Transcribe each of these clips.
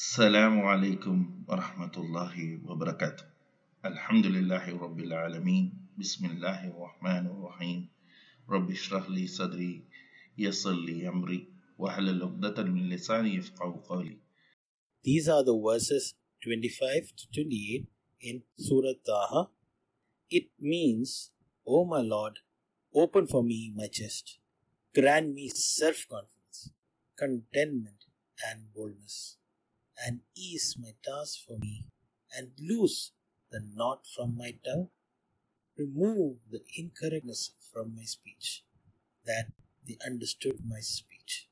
السلام عليكم ورحمة الله وبركاته الحمد لله رب العالمين بسم الله الرحمن الرحيم رب اشرح لي صدري يسر لي أمري واحلل عقدة من لساني يفقه قولي These are the verses 25 to 28 in Surah Taha. It means, O my Lord, open for me my chest, grant me self confidence, contentment, and boldness, and ease my task for me, and loose the knot from my tongue. Remove the incorrectness from my speech, that they understood my speech.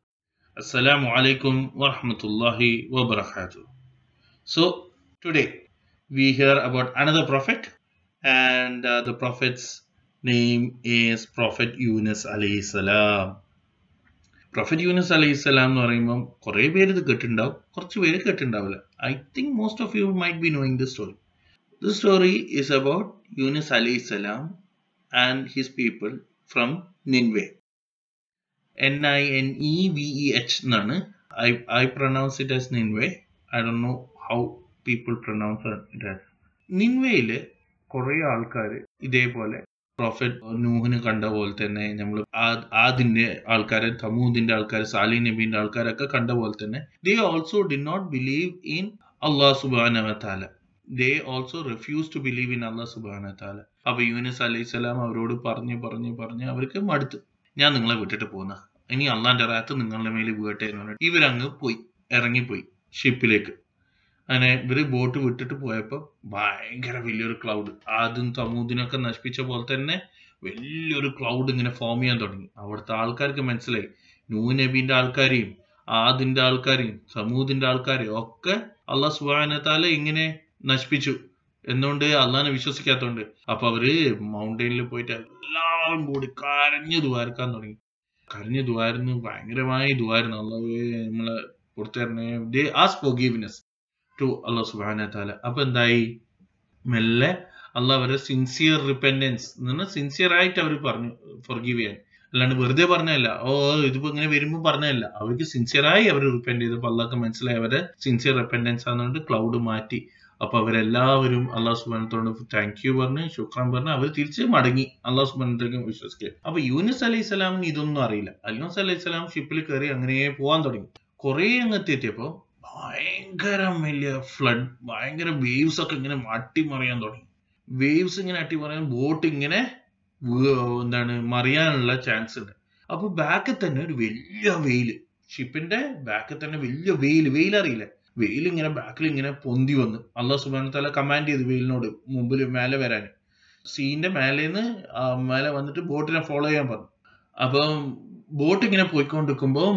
Assalamu alaikum wa rahmatullahi wa barakatuh. So, today we hear about another prophet, and uh, the prophet's name is Prophet Yunus alayhi salam. Prophet Yunus അലൈഹി സ്വലാം എന്ന് പറയുമ്പം കുറേ പേര് ഇത് കേട്ടിട്ടുണ്ടാവും. കുറച്ച് പേര് കേട്ടിട്ടുണ്ടാവില്ല. I think most of you might be knowing the story the story is about Yunus അലൈഹി സ്വലാം and his people from Nineveh N I N E V E H എന്നാണ്. I I pronounce it as Nineveh I Dr know how people pronounce it as നിൻവേയിൽ കുറേ ആൾക്കാർ ഇതേപോലെ prophet നൂഹിന് കണ്ട പോലെ തന്നെ നമ്മൾ ആദിന്റെ ആൾക്കാരെ തമൂദിന്റെ ആൾക്കാർ സാലി നബീന്റെ ആൾക്കാരൊക്കെ കണ്ട പോലെ തന്നെ they also did not believe in Allah സുബാന താല they also refuse to believe in Allah സുബാന താല അപ്പൊ യൂനിസ് അലൈഹി സ്വലാം അവരോട് പറഞ്ഞു പറഞ്ഞു പറഞ്ഞ് അവർക്ക് മടുത്തു. ഞാൻ നിങ്ങളെ വിട്ടിട്ട് പോകുന്ന ഇനി അള്ളാന്റെ റാത്ത് നിങ്ങളുടെ മേലെ വീട്ടെ എന്ന് പറഞ്ഞിട്ട് ഇവരങ്ങ് പോയി ഇറങ്ങിപ്പോയി ഷിപ്പിലേക്ക് അങ്ങനെ ഇവർ ബോട്ട് വിട്ടിട്ട് പോയപ്പോ ഭയങ്കര വലിയൊരു ക്ലൗഡ് ആദ്യം തമൂദിനൊക്കെ നശിപ്പിച്ച പോലെ തന്നെ വലിയൊരു ക്ലൗഡ് ഇങ്ങനെ ഫോം ചെയ്യാൻ തുടങ്ങി. അവിടുത്തെ ആൾക്കാർക്ക് മനസ്സിലായി. നൂ നബീന്റെ ആൾക്കാരെയും ആദിന്റെ ആൾക്കാരെയും സമൂദിന്റെ ആൾക്കാരെയും ഒക്കെ അള്ളാഹ് സുബാനത്താല ഇങ്ങനെ നശിപ്പിച്ചു. എന്തുകൊണ്ട് അള്ളാഹിനെ വിശ്വസിക്കാത്തതുകൊണ്ട് അപ്പൊ അവർ മൗണ്ടൈനിൽ പോയിട്ട് എല്ലാവരും കൂടി കരഞ്ഞു ദ്വാരക്കാൻ തുടങ്ങി. കരഞ്ഞു ദ്വാരുന്നു ഭയങ്കരമായി ദ്വാരുന്നു. അള്ളാഹ് നമ്മളെ പുറത്തേറിനെ they ask forgiveness to Allah സുബാന താല അപ്പൊ എന്തായി? മെല്ലെ അള്ളാഹ് അവരെ സിൻസിയർ റിപ്പൻഡൻസ് എന്ന് സിൻസിയർ ആയിട്ട് അവർ പറഞ്ഞു ഫോർഗീവ് ചെയ്യാൻ. അല്ലാണ്ട് വെറുതെ പറഞ്ഞല്ല ഓ ഇതിപ്പോ ഇങ്ങനെ വരുമ്പോൾ പറഞ്ഞല്ല അവർക്ക് സിൻസിയറായി അവർ റിപ്പൻഡ് ചെയ്തപ്പോൾ അള്ളാഹ്ക്ക് മനസ്സിലായി അവരെ സിൻസിയർ റിപ്പൻഡൻസ് ആണെന്നുകൊണ്ട് ക്ലൗഡ് മാറ്റി. അപ്പൊ അവരെല്ലാവരും അള്ളാഹ് സുബാനത്തോട് താങ്ക് യു പറഞ്ഞ് ശുക്രാൻ പറഞ്ഞ് അവർ തിരിച്ച് മടങ്ങി. അള്ളാഹ് സുബാനത്തേക്ക് വിശ്വസിക്കുക അപ്പൊ യൂനിസ് അലൈഹി സ്വലാമിന് ഇതൊന്നും അറിയില്ല. അല്ലൂസ് അലൈഹി സ്വലാം ഷിപ്പിൽ കയറി അങ്ങനെ പോകാൻ തുടങ്ങി. കുറെ അങ്ങ് എത്തിയപ്പോ ഭയങ്കര വലിയ ഫ്ലഡ് ഭയങ്കര വേവ്സ് ഒക്കെ ഇങ്ങനെ അട്ടിമറിയാൻ തുടങ്ങി. വേവ്സ് ഇങ്ങനെ അട്ടിമറിയാൻ ബോട്ട് ഇങ്ങനെ എന്താണ് മറിയാനുള്ള ചാൻസ് ഉണ്ട്. അപ്പൊ ബാക്കിൽ തന്നെ ഒരു വലിയ വെയിൽ ഷിപ്പിന്റെ ബാക്കിൽ തന്നെ വലിയ വെയിൽ വെയിൽ അറിയില്ല? വെയിൽ ഇങ്ങനെ ബാക്കിൽ ഇങ്ങനെ പൊന്തി വന്ന്. അള്ളാഹ് സുബാന തല കമാൻഡ് ചെയ്തു വെയിലിനോട് മുമ്പിൽ മേലെ വരാൻ സീന്റെ മേലേന്ന് മേലെ വന്നിട്ട് ബോട്ടിനെ ഫോളോ ചെയ്യാൻ പറഞ്ഞു. അപ്പം ബോട്ട് ഇങ്ങനെ പോയിക്കൊണ്ടിരിക്കുമ്പോൾ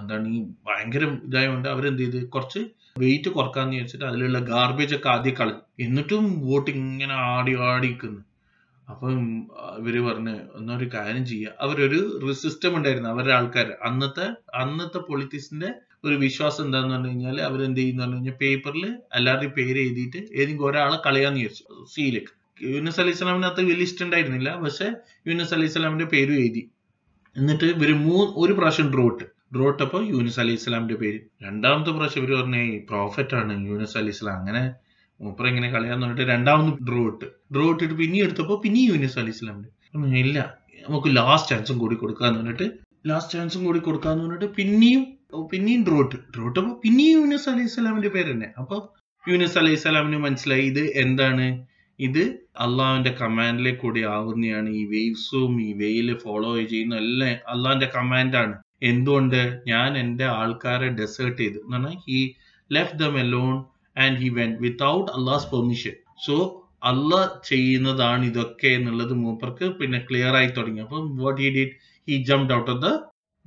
എന്താണ് ഈ ഭയങ്കര ഇതായതുകൊണ്ട് അവരെന്ത് ചെയ്ത് കുറച്ച് വെയിറ്റ് കുറക്കാന്ന് വിചാരിച്ചിട്ട് അതിലുള്ള ഗാർബേജ് ഒക്കെ ആദ്യം കളഞ്ഞു എന്നിട്ടും ബോട്ട് ഇങ്ങനെ ആടി ആടി നിൽക്കുന്നു അപ്പം ഇവർ പറഞ്ഞ് എന്നൊരു കാര്യം ചെയ്യുക അവരൊരു സിസ്റ്റം ഉണ്ടായിരുന്നു അവരുടെ ആൾക്കാർ അന്നത്തെ അന്നത്തെ പൊളിറ്റീസിന്റെ ഒരു വിശ്വാസം എന്താന്ന് പറഞ്ഞു കഴിഞ്ഞാൽ അവരെന്ത് ചെയ്യുന്ന പറഞ്ഞു കഴിഞ്ഞാൽ പേപ്പറിൽ എല്ലാവരുടെയും പേര് എഴുതിയിട്ട് ഏതെങ്കിലും ഒരാളെ കളയാന്ന് ചോദിച്ചു സീലേക്ക് യൂനസ് അലൈഹി സ്വലാമിനകത്ത് വലിയ ഇഷ്ടം ഉണ്ടായിരുന്നില്ല. പക്ഷെ യൂനസ് അലൈഹി സ്വലാമിന്റെ പേരും എഴുതി. എന്നിട്ട് ഇവർ മൂ ഒരു പ്രാവശ്യം ഡ്രോട്ട്. ഡ്രോട്ട് അപ്പോൾ യൂനിസ് അലി ഇസ്ലാമിന്റെ പേര്. രണ്ടാമത്തെ പ്രാവശ്യം ഇവർ പറഞ്ഞ പ്രോഫറ്റ് ആണ് യൂനിസ് അലി ഇസ്ലാം. അങ്ങനെ മൂപ്പർ ഇങ്ങനെ കളയാന്ന് പറഞ്ഞിട്ട് രണ്ടാമത് ഡ്രോട്ട്. ഡ്രോട്ട് ഇട്ട് പിന്നെ എടുത്തപ്പോ പിന്നെ യൂനിസ് അലി ഇസ്ലാമിന്റെ. ഇല്ല. നമുക്ക് ലാസ്റ്റ് ചാൻസും കൂടി കൊടുക്കാന്ന് പറഞ്ഞിട്ട് ലാസ്റ്റ് ചാൻസും കൂടി കൊടുക്കാന്ന് പറഞ്ഞിട്ട് പിന്നെയും പിന്നെയും ഡ്രോട്ട്. ഡ്രോട്ട് അപ്പോൾ പിന്നെയും യൂനിസ് അലി ഇസ്ലാമിന്റെ പേര് തന്നെ. അപ്പോൾ യൂനിസ് അലി ഇസ്ലാമിന് മനസ്സിലായി ഇത് എന്താണ്? ഇത് അള്ളാഹുവിന്റെ കമാൻഡിലെ കൂടി ആകുന്നതാണ് ഈ വേവ്സും ഈ വെയിൽ ഫോളോ ചെയ്യുന്ന എല്ലാം അള്ളാഹിന്റെ കമാൻഡാണ് എന്തുകൊണ്ട്? ഞാൻ എന്റെ ആൾക്കാരെ ഡെസേർട്ട് ചെയ്തു. എന്ന് പറഞ്ഞാൽ he left them alone and he went without Allah's permission so Allah ചെയ്യുന്നതാണ് ഇതൊക്കെ എന്നുള്ളത് മൂപ്പർക്ക് പിന്നെ ക്ലിയർ ആയി തുടങ്ങി. അപ്പം what he did he jump out of the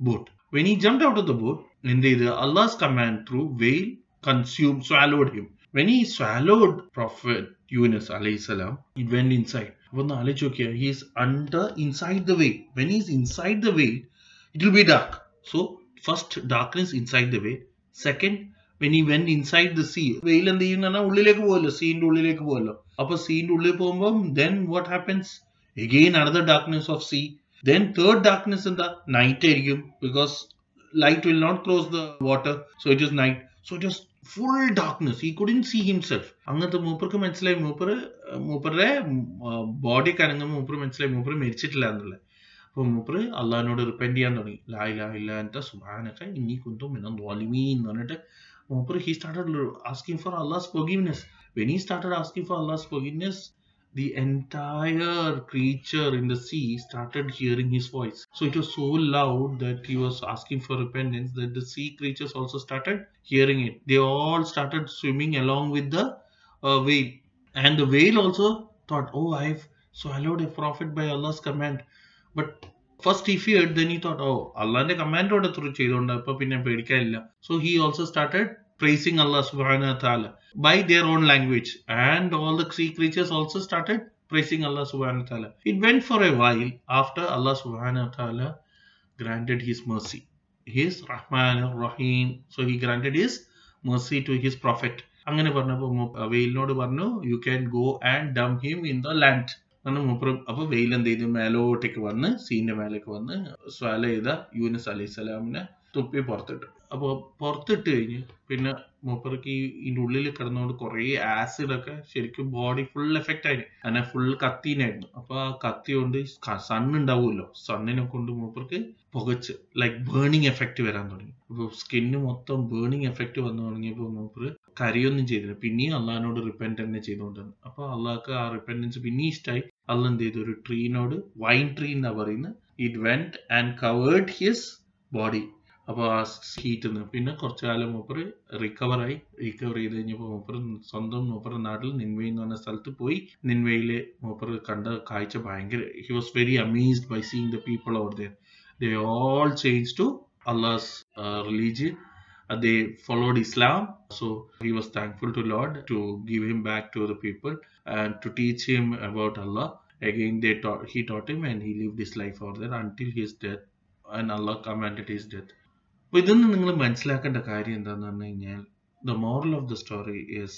boat when he jump out of the boat എന്ത് ചെയ്ത്? Allah's command through whale consume swallowed him when he swallowed prophet Yunus അലൈഹി സ്വലാം ഇറ്റ് വെന്റ് ഇൻസൈഡ് അപ്പൊ ഒന്ന് ആലോചിച്ച് നോക്കിയാൽ he's under inside the whale when he's inside the whale it will be dark so first darkness inside the whale second when ഈ when inside the sea whale എന്ത് ചെയ്യുന്ന പറഞ്ഞാൽ ഉള്ളിലേക്ക് പോകുമല്ലോ സീന്റെ ഉള്ളിലേക്ക് പോകുമല്ലോ അപ്പൊ സീന്റെ ഉള്ളിൽ പോകുമ്പോൾ then what happens again another darkness of sea then third darkness എന്താ നൈറ്റ് ആയിരിക്കും because light will not cross the water so it is night so it is Full darkness ഈ കുഡിൻ സീ ഹിംസെൽഫ് അങ്ങനത്തെ മൂപ്പർക്ക് മനസ്സിലായി. മൂപ്പർ മൂപ്പറുടെ body കനങ്ങുമ്പോൾ മൂപ്പർ മനസ്സിലായി. മൂപ്പർ മരിച്ചിട്ടില്ല എന്നുള്ളത്. അപ്പോൾ മൂപ്പർ അള്ളഹാനോട് റിപ്പൻഡ് ചെയ്യാൻ തുടങ്ങി. ലായ് ഇലാ ഇല്ല സുബാനൊക്കെ ഇനി കുന്തും പിന്നെ നോലിമീ എന്ന് പറഞ്ഞിട്ട് മൂപ്പർ he started asking for Allah's forgiveness. When he started asking for Allah's forgiveness the entire creature in the sea started hearing his voice. So it was so loud that he was asking for repentance that the sea creatures also started hearing it. They all started swimming along with the uh, whale. And the whale also thought, Oh, I've swallowed a prophet by Allah's command. But first he feared, then he thought, Oh, Allah's command order through ചെയ്തുകൊണ്ട് അപ്പൊ പിന്നെ പേടിക്കാനില്ല So he also started praising Allah subhanahu wa ta'ala by their own language. And all the sea creatures also started praising Allah subhanahu wa ta'ala. It went for a while after Allah subhanahu wa ta'ala granted his mercy. His Rahman Rahim. So he granted his mercy to his prophet. അങ്ങനെ പറഞ്ഞപ്പോൾ വെയിലിനോട് പറഞ്ഞു you can go and dump him in the land കാരണം മൂപ്പർ അപ്പൊ വെയിൽ എന്ത് ചെയ്തു മേലോട്ടേക്ക് വന്ന് സീന്റെ മേലേക്ക് വന്ന് സ്വാല ചെയ്ത യൂനിസ് അലൈഹി സ്വലാമിനെ തുപ്പി പുറത്തിട്ടു അപ്പോൾ പുറത്തിട്ട് കഴിഞ്ഞ് പിന്നെ മൂപ്പർക്ക് ഈ ഉള്ളിൽ കിടന്നുകൊണ്ട് കുറേ ആസിഡ് ഒക്കെ ശരിക്കും ബോഡി ഫുൾ എഫക്റ്റ് ആയി അങ്ങനെ ഫുൾ കത്തീനായിരുന്നു അപ്പൊ ആ കത്തി കൊണ്ട് സൺ ഉണ്ടാവുമല്ലോ. സണ്ണിനെ കൊണ്ട് മൂപ്പർക്ക് പുകച്ച് ലൈക്ക് ബേണിംഗ് എഫക്റ്റ് വരാൻ തുടങ്ങി. അപ്പോൾ സ്കിന്ന് മൊത്തം ബേണിംഗ് എഫക്റ്റ് വന്നു തുടങ്ങിയപ്പോൾ മൂപ്പർ കരയൊന്നും ചെയ്തില്ല. പിന്നെയും അള്ളഹാനോട് റിപ്പന്റ് തന്നെ ചെയ്തുകൊണ്ടിരുന്നു. അപ്പോൾ അള്ളാഹ്ക്ക് ആ റിപ്പന്റൻസ് പിന്നെയും ഇഷ്ടമായി അള്ള എന്ത് ചെയ്തു? ഒരു ട്രീനോട് വൈൻ ട്രീ എന്നാ പറയുന്നത് it went and covered his body അപ്പോൾ ആ ഹീറ്റിൽ നിന്ന് പിന്നെ കുറച്ചു കാലം മൂപ്പർ റിക്കവറായി റിക്കവർ ചെയ്ത് കഴിഞ്ഞപ്പോൾ മൂപ്പർ സ്വന്തം മൂപ്പർ നാട്ടിൽ നിൻവൈ എന്ന് പറഞ്ഞ സ്ഥലത്ത് പോയി നിൻവയിലെ മൂപ്പർ കണ്ട കാഴ്ച ഭയങ്കര he was very amazed by seeing the people over there they all change to Allah's religion they followed Islam. So he was thankful to Lord to give him back to the people and to teach him about Allah. Again, they taught he taught him and he lived his life over there until his death. And Allah commanded his death. അപ്പോൾ ഇതൊന്നും നിങ്ങൾ മനസ്സിലാക്കേണ്ട കാര്യം എന്താണെന്ന് പറഞ്ഞു കഴിഞ്ഞാൽ the moral of the story is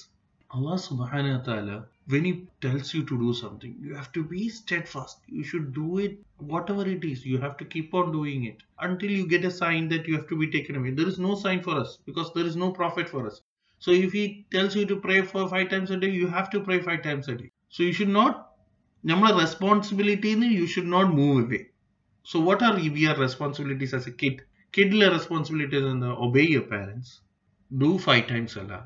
Allah subhanahu wa ta'ala, when He tells you to do something, you have to be steadfast. You should do it, whatever it is. You have to keep on doing it until you get a sign that you have to be taken away. There is no sign for us because there is no prophet for us. So if He tells you to pray for five times a day, you have to pray five times a day. So you should not, നമ്മളെ responsibility you should not move away. So what are your responsibilities as a kid? Kidle responsibilities and obey your parents. Do five times Allah.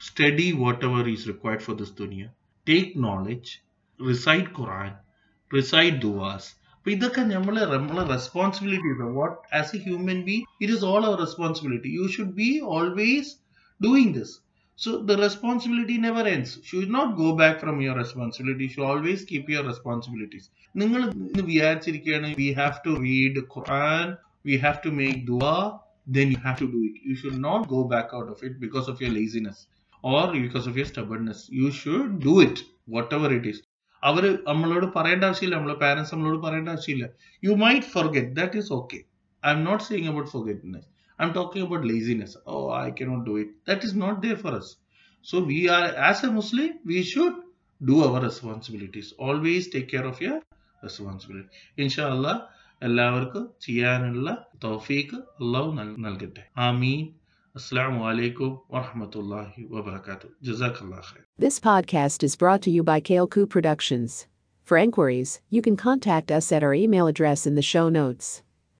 study whatever is required for this dunya take knowledge recite quran recite duas അപ്പൊ ഇതൊക്കെ നമ്മളെ നമ്മളെ responsibility what as a human being it is all our responsibility you should be always doing this so the responsibility never ends should not go back from your responsibility should always keep your responsibilities നിങ്ങൾ ഇന്ന് വിചാരിച്ചിരിക്കുകയാണ് we have to read Quran V have to make ദുആ then you have to do it. You should not go back out of it because of your laziness. or because of your stubbornness. You should do it, whatever it is. അവർ നമ്മളോട് പറയേണ്ട ആവശ്യമില്ല നമ്മളെ parents നമ്മളോട് പറയേണ്ട ആവശ്യമില്ല you might forget that is okay I am not saying about forgetfulness I am talking about laziness oh I cannot do it that is not there for us so we are as a Muslim we should do our responsibilities always take care of your responsibility ഇൻഷാ അള്ളാഹ് എല്ലാവർക്കും ചെയ്യാനുള്ള തൗഫീക്ക് അള്ളാഹു നൽകട്ടെ ആമീൻ Assalamu alaikum wa rahmatullahi wa barakatuh. Jazakallah khair. This podcast is brought to you by Kaleku Productions. For inquiries, you can contact us at our email address in the show notes.